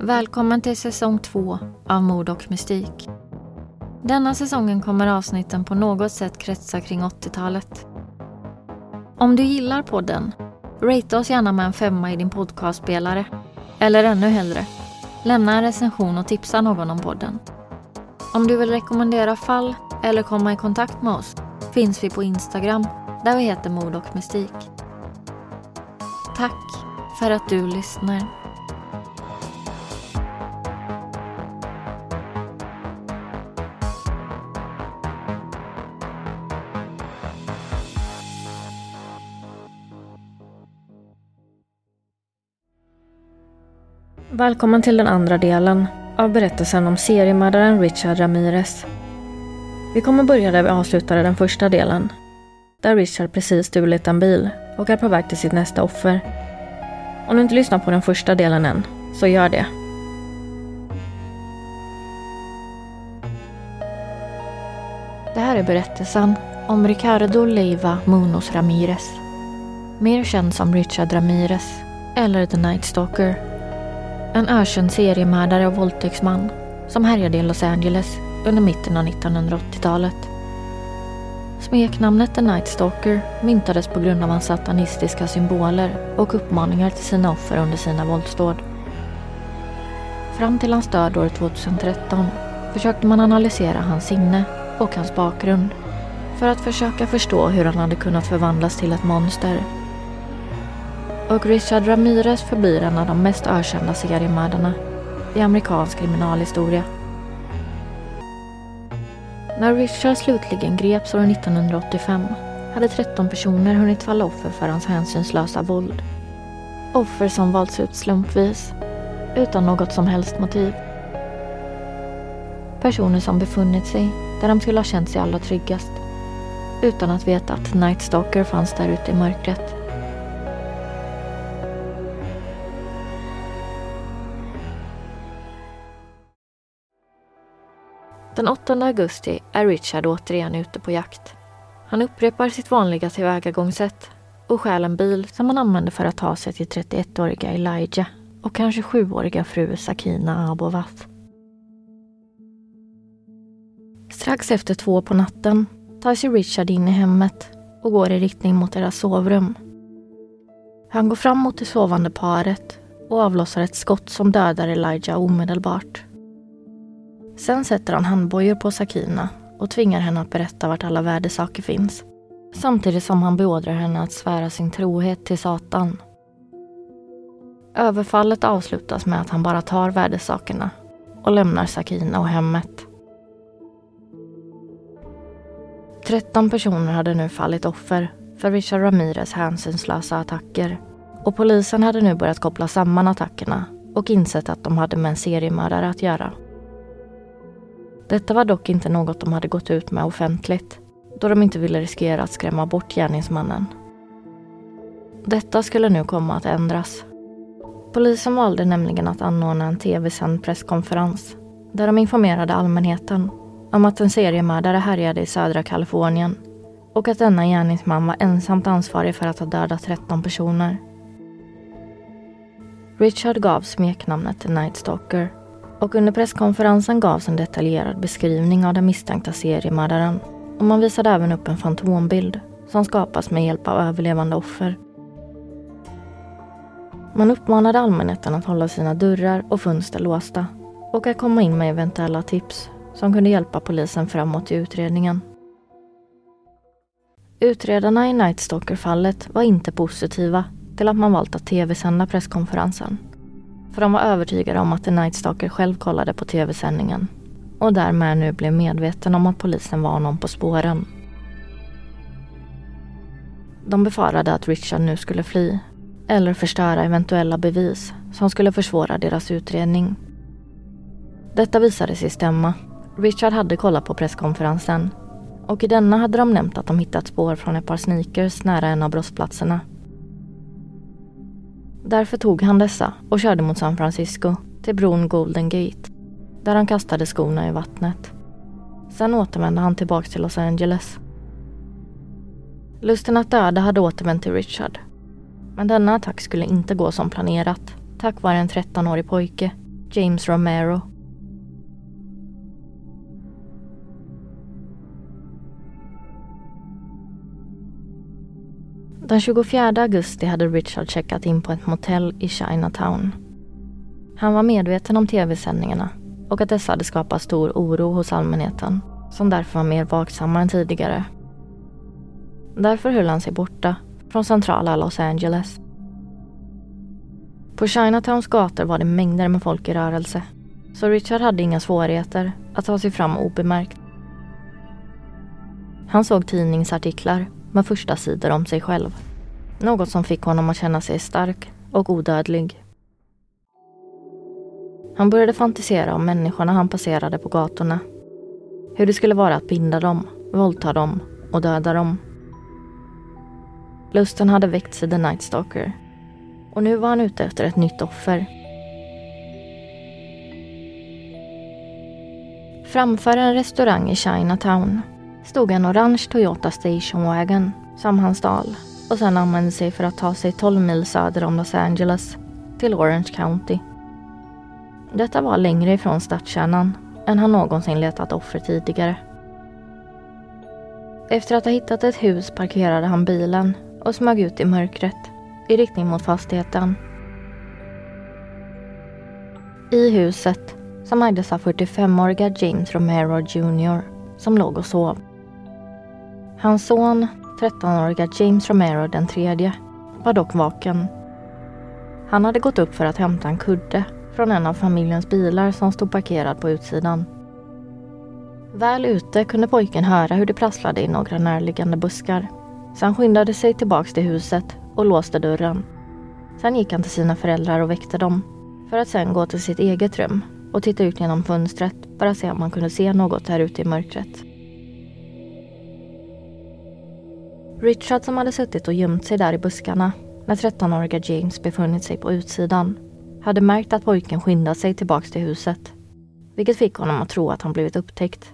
Välkommen till säsong två av Mord och mystik. Denna säsongen kommer avsnitten på något sätt kretsa kring 80-talet. Om du gillar podden, rate oss gärna med en femma i din podcastspelare. Eller ännu hellre, lämna en recension och tipsa någon om podden. Om du vill rekommendera fall eller komma i kontakt med oss finns vi på Instagram där vi heter Mord och mystik. Tack för att du lyssnar. Välkommen till den andra delen av berättelsen om seriemördaren Richard Ramirez. Vi kommer börja där vi avslutade den första delen. Där Richard precis stulit en bil och är på väg till sitt nästa offer. Om du inte lyssnar på den första delen än, så gör det. Det här är berättelsen om Ricardo Leiva Munoz Ramirez. Mer känd som Richard Ramirez, eller The Night Stalker. En ökänd seriemördare och våldtäktsman som härjade i Los Angeles under mitten av 1980-talet. Smeknamnet The Night Stalker myntades på grund av hans satanistiska symboler och uppmaningar till sina offer under sina våldsdåd. Fram till hans död år 2013 försökte man analysera hans sinne och hans bakgrund för att försöka förstå hur han hade kunnat förvandlas till ett monster. Och Richard Ramirez förblir en av de mest ökända seriemördarna i amerikansk kriminalhistoria. När Richard slutligen greps år 1985 hade 13 personer hunnit falla offer för hans hänsynslösa våld. Offer som valts ut slumpvis, utan något som helst motiv. Personer som befunnit sig där de skulle ha känt sig allra tryggast, utan att veta att Night Stalker fanns där ute i mörkret. Den 8 augusti är Richard återigen ute på jakt. Han upprepar sitt vanliga tillvägagångssätt och stjäl en bil som han använder för att ta sig till 31-åriga Elijah och kanske 7-åriga fru Sakina Abovaf. Strax efter två på natten tar sig Richard in i hemmet och går i riktning mot deras sovrum. Han går fram mot det sovande paret och avlossar ett skott som dödar Elijah omedelbart. Sen sätter han handbojor på Sakina och tvingar henne att berätta vart alla värdesaker finns. Samtidigt som han beordrar henne att svära sin trohet till Satan. Överfallet avslutas med att han bara tar värdesakerna och lämnar Sakina och hemmet. 13 personer hade nu fallit offer för Richard Ramirez hänsynslösa attacker och polisen hade nu börjat koppla samman attackerna och insett att de hade med en seriemördare att göra. Detta var dock inte något de hade gått ut med offentligt då de inte ville riskera att skrämma bort gärningsmannen. Detta skulle nu komma att ändras. Polisen valde nämligen att anordna en tv-sänd presskonferens där de informerade allmänheten om att en seriemördare härjade i södra Kalifornien och att denna gärningsman var ensamt ansvarig för att ha dödat 13 personer. Richard gav smeknamnet The Night Stalker och under presskonferensen gavs en detaljerad beskrivning av den misstänkta seriemördaren och man visade även upp en fantombild som skapas med hjälp av överlevande offer. Man uppmanade allmänheten att hålla sina dörrar och fönster låsta och att komma in med eventuella tips som kunde hjälpa polisen framåt i utredningen. Utredarna i Night Stalker-fallet var inte positiva till att man valt att tv-sända presskonferensen. För de var övertygade om att The Night Stalker själv kollade på tv-sändningen och därmed nu blev medveten om att polisen var någon på spåren. De befarade att Richard nu skulle fly eller förstöra eventuella bevis som skulle försvåra deras utredning. Detta visade sig stämma. Richard hade kollat på presskonferensen och i denna hade de nämnt att de hittat spår från ett par sneakers nära en av brottsplatserna. Därför tog han dessa och körde mot San Francisco till bron Golden Gate där han kastade skorna i vattnet. Sen återvände han tillbaka till Los Angeles. Lusten att döda hade återvänt till Richard. Men denna attack skulle inte gå som planerat tack vare en 13-årig pojke James Romero. Den 24 augusti hade Richard checkat in på ett motell i Chinatown. Han var medveten om tv-sändningarna och att dessa hade skapat stor oro hos allmänheten som därför var mer vaksamma än tidigare. Därför höll han sig borta från centrala Los Angeles. På Chinatowns gator var det mängder med folk i rörelse så Richard hade inga svårigheter att ta sig fram obemärkt. Han såg tidningsartiklar med första sidor om sig själv. Något som fick honom att känna sig stark och odödlig. Han började fantisera om människorna han passerade på gatorna. Hur det skulle vara att binda dem, våldta dem och döda dem. Lusten hade väckts i The Night Stalker. Och nu var han ute efter ett nytt offer. Framför en restaurang i Chinatown stod en orange Toyota Station Wagon som han stal och sen använde sig för att ta sig 12 mil söder om Los Angeles till Orange County. Detta var längre ifrån stadskärnan än han någonsin letat offer tidigare. Efter att ha hittat ett hus parkerade han bilen och smög ut i mörkret i riktning mot fastigheten. I huset som ägdes av 45-åriga James Romero Jr som låg och sov. Hans son, 13-åriga James Romero den tredje, var dock vaken. Han hade gått upp för att hämta en kudde från en av familjens bilar som stod parkerad på utsidan. Väl ute kunde pojken höra hur det prasslade i några närliggande buskar. Så han skyndade sig tillbaks till huset och låste dörren. Sen gick han till sina föräldrar och väckte dem. För att sen gå till sitt eget rum och titta ut genom fönstret för att se om han kunde se något här ute i mörkret. Richard som hade suttit och gömt sig där i buskarna när 13-åriga James befunnit sig på utsidan hade märkt att pojken skyndat sig tillbaks till huset. Vilket fick honom att tro att han blivit upptäckt.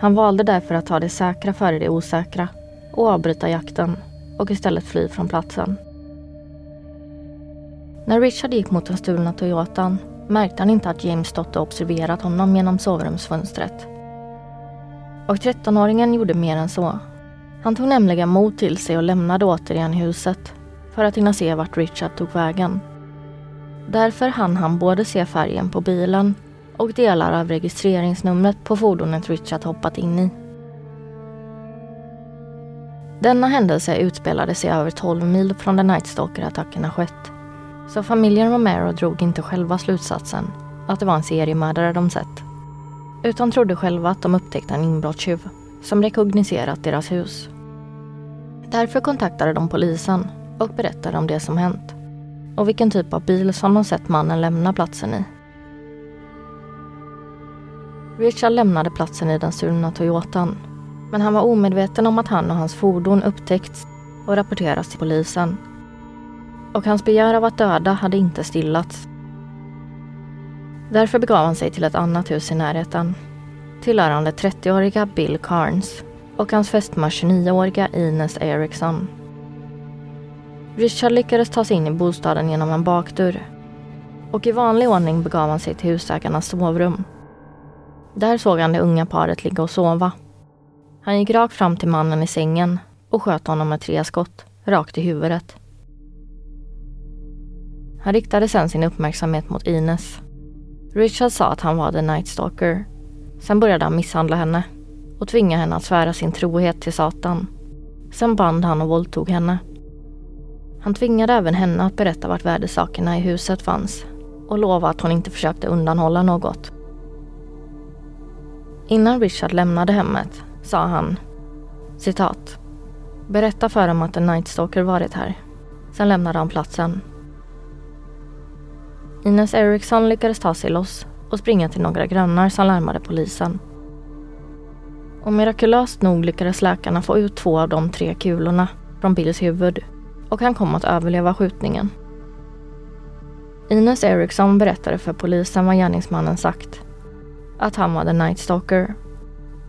Han valde därför att ta det säkra före det osäkra och avbryta jakten och istället fly från platsen. När Richard gick mot den stulna Toyotan märkte han inte att James stått och observerat honom genom sovrumsfönstret. Och 13-åringen gjorde mer än så. Han tog nämligen mod till sig och lämnade återigen huset för att hinna se vart Richard tog vägen. Därför hann han både se färgen på bilen och delar av registreringsnumret på fordonet Richard hoppat in i. Denna händelse utspelade sig över 12 mil från där Nightstalker-attackerna skett. Så familjen Romero drog inte själva slutsatsen att det var en seriemördare de sett. Utan trodde själva att de upptäckte en inbrottstjuv som rekogniserat deras hus. Därför kontaktade de polisen och berättade om det som hänt och vilken typ av bil som de sett mannen lämna platsen i. Richard lämnade platsen i den stulna Toyotan men han var omedveten om att han och hans fordon upptäckts och rapporterats till polisen. Och hans begär av att döda hade inte stillats. Därför begav han sig till ett annat hus i närheten. Tillhörande 30-åriga Bill Carnes och hans fästmö 29-åriga Ines Eriksson. Richard lyckades ta sig in i bostaden genom en bakdörr. Och i vanlig ordning begav han sig till husägarnas sovrum. Där såg han det unga paret ligga och sova. Han gick rakt fram till mannen i sängen och sköt honom med tre skott, rakt i huvudet. Han riktade sen sin uppmärksamhet mot Ines. Richard sa att han var The Night Stalker. Sen började han misshandla henne och tvinga henne att svära sin trohet till Satan. Sen band han och våldtog henne. Han tvingade även henne att berätta vart värdesakerna i huset fanns och lova att hon inte försökte undanhålla något. Innan Richard lämnade hemmet sa han citat. Berätta för dem att en Nightstalker varit här. Sen lämnade han platsen. Ines Eriksson lyckades ta sig loss och springa till några grannar som larmade polisen. Och mirakulöst nog lyckades läkarna få ut två av de tre kulorna från Bills huvud och han kom att överleva skjutningen. Ines Eriksson berättade för polisen vad gärningsmannen sagt. Att han var The Nightstalker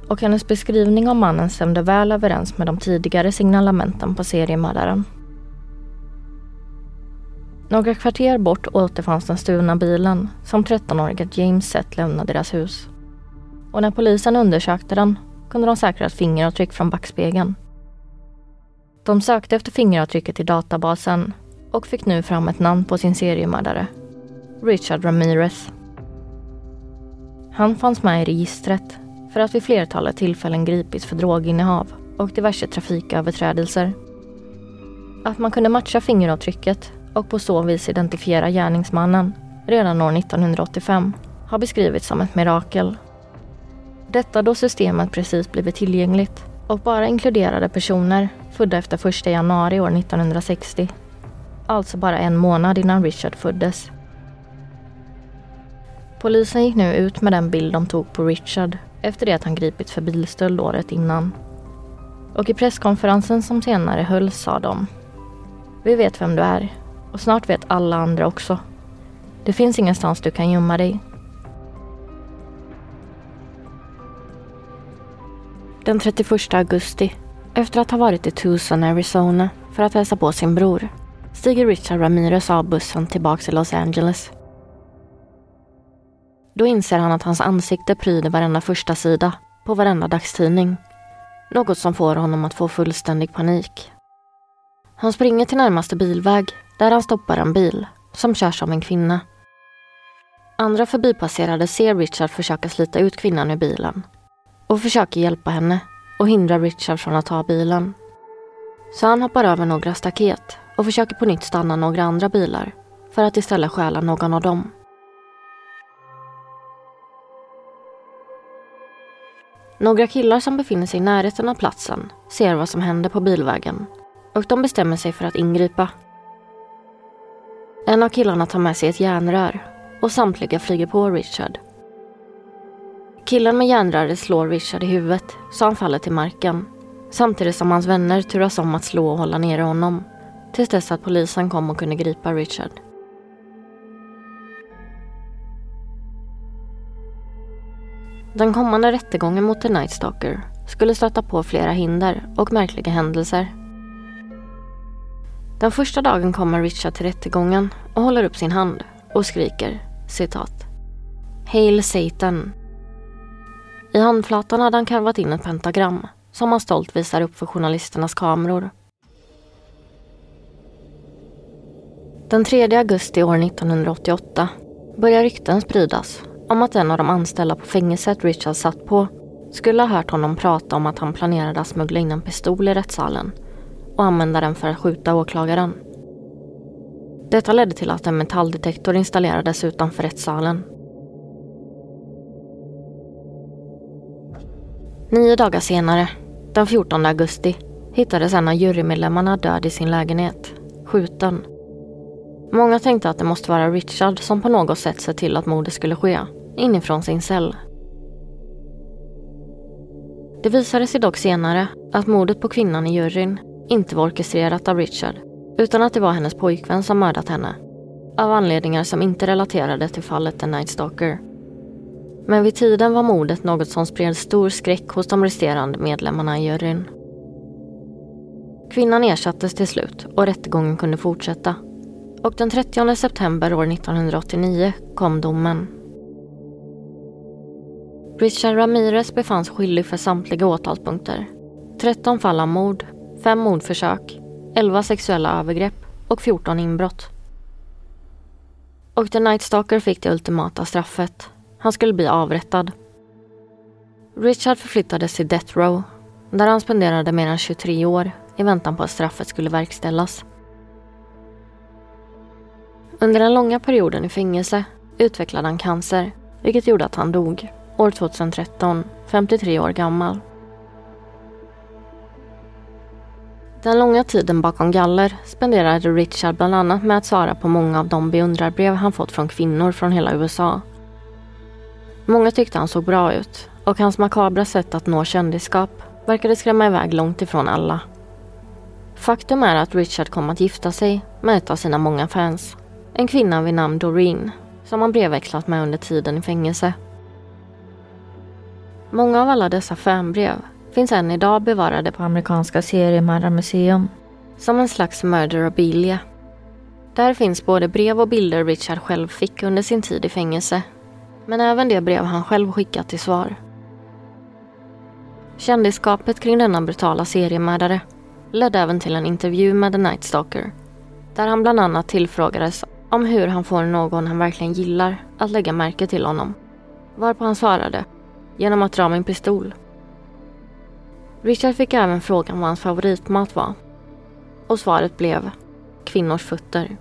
och hennes beskrivning av mannen stämde väl överens med de tidigare signalementen på seriemördaren. Några kvarter bort återfanns den stulna bilen som 13-åriga James sett lämna deras hus. Och när polisen undersökte den kunde de säkra ett fingeravtryck från backspegeln. De sökte efter fingeravtrycket i databasen och fick nu fram ett namn på sin seriemördare. Richard Ramirez. Han fanns med i registret för att vid flertalet tillfällen gripits för droginnehav och diverse trafiköverträdelser. Att man kunde matcha fingeravtrycket och på så vis identifiera gärningsmannen redan år 1985 har beskrivits som ett mirakel. Detta då systemet precis blivit tillgängligt och bara inkluderade personer födda efter 1 januari år 1960. Alltså bara en månad innan Richard föddes. Polisen gick nu ut med den bild de tog på Richard efter det att han gripits för bilstöld året innan. Och i presskonferensen som senare hölls sa de Vi vet vem du är och snart vet alla andra också. Det finns ingenstans du kan gömma dig. Den 31 augusti, efter att ha varit i Tucson, Arizona för att hälsa på sin bror, stiger Richard Ramirez av bussen tillbaka till Los Angeles. Då inser han att hans ansikte pryder varenda första sida på varenda dagstidning. Något som får honom att få fullständig panik. Han springer till närmaste bilväg där han stoppar en bil som körs av en kvinna. Andra förbipasserade ser Richard försöka slita ut kvinnan ur bilen och försöker hjälpa henne och hindra Richard från att ta bilen. Så han hoppar över några staket och försöker på nytt stanna några andra bilar för att istället stjäla någon av dem. Några killar som befinner sig i närheten av platsen ser vad som händer på bilvägen och de bestämmer sig för att ingripa. En av killarna tar med sig ett järnrör och samtliga flyger på Richard. Killen med järnröret slår Richard i huvudet så han faller till marken samtidigt som hans vänner turas om att slå och hålla nere honom tills dess att polisen kom och kunde gripa Richard. Den kommande rättegången mot The Night Stalker skulle stöta på flera hinder och märkliga händelser. Den första dagen kommer Richard till rättegången och håller upp sin hand och skriker citat Hail Satan. I handflatan hade han karvat in ett pentagram som han stolt visar upp för journalisternas kameror. Den 3 augusti år 1988 börjar rykten spridas om att en av de anställda på fängelset Richard satt på skulle ha hört honom prata om att han planerade att smuggla in en pistol i rättssalen och använda den för att skjuta åklagaren. Detta ledde till att en metalldetektor installerades utanför rättssalen. Nio dagar senare, den 14 augusti, hittades en av jurymedlemmarna död i sin lägenhet, skjuten. Många tänkte att det måste vara Richard som på något sätt sett till att mordet skulle ske inifrån sin cell. Det visade sig dock senare att mordet på kvinnan i juryn inte var orkestrerat av Richard utan att det var hennes pojkvän som mördat henne. Av anledningar som inte relaterade till fallet The Night Stalker. Men vid tiden var mordet något som spred stor skräck hos de resterande medlemmarna i juryn. Kvinnan ersattes till slut och rättegången kunde fortsätta. Och den 30 september år 1989 kom domen. Richard Ramirez befanns skyldig för samtliga åtalspunkter. 13 fall av mord, Fem mordförsök, 11 sexuella övergrepp och 14 inbrott. Och The Night Stalker fick det ultimata straffet. Han skulle bli avrättad. Richard förflyttades till Death Row där han spenderade mer än 23 år i väntan på att straffet skulle verkställas. Under den långa perioden i fängelse utvecklade han cancer vilket gjorde att han dog år 2013, 53 år gammal. Den långa tiden bakom galler spenderade Richard bland annat med att svara på många av de beundrarbrev han fått från kvinnor från hela USA. Många tyckte han såg bra ut och hans makabra sätt att nå kändisskap verkade skrämma iväg långt ifrån alla. Faktum är att Richard kom att gifta sig med ett av sina många fans. En kvinna vid namn Doreen som han brevväxlat med under tiden i fängelse. Många av alla dessa fanbrev finns än idag bevarade på amerikanska seriemördarmuseum som en slags murderabilia. Där finns både brev och bilder Richard själv fick under sin tid i fängelse. Men även det brev han själv skickat till svar. Kändisskapet kring denna brutala seriemördare ledde även till en intervju med The Night Stalker. Där han bland annat tillfrågades om hur han får någon han verkligen gillar att lägga märke till honom. Varpå han svarade, genom att dra min pistol. Richard fick även frågan vad hans favoritmat var. Och svaret blev kvinnors fötter.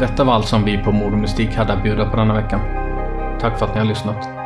Detta var allt som vi på Mord och Mystik hade att bjuda på denna veckan. Tack för att ni har lyssnat.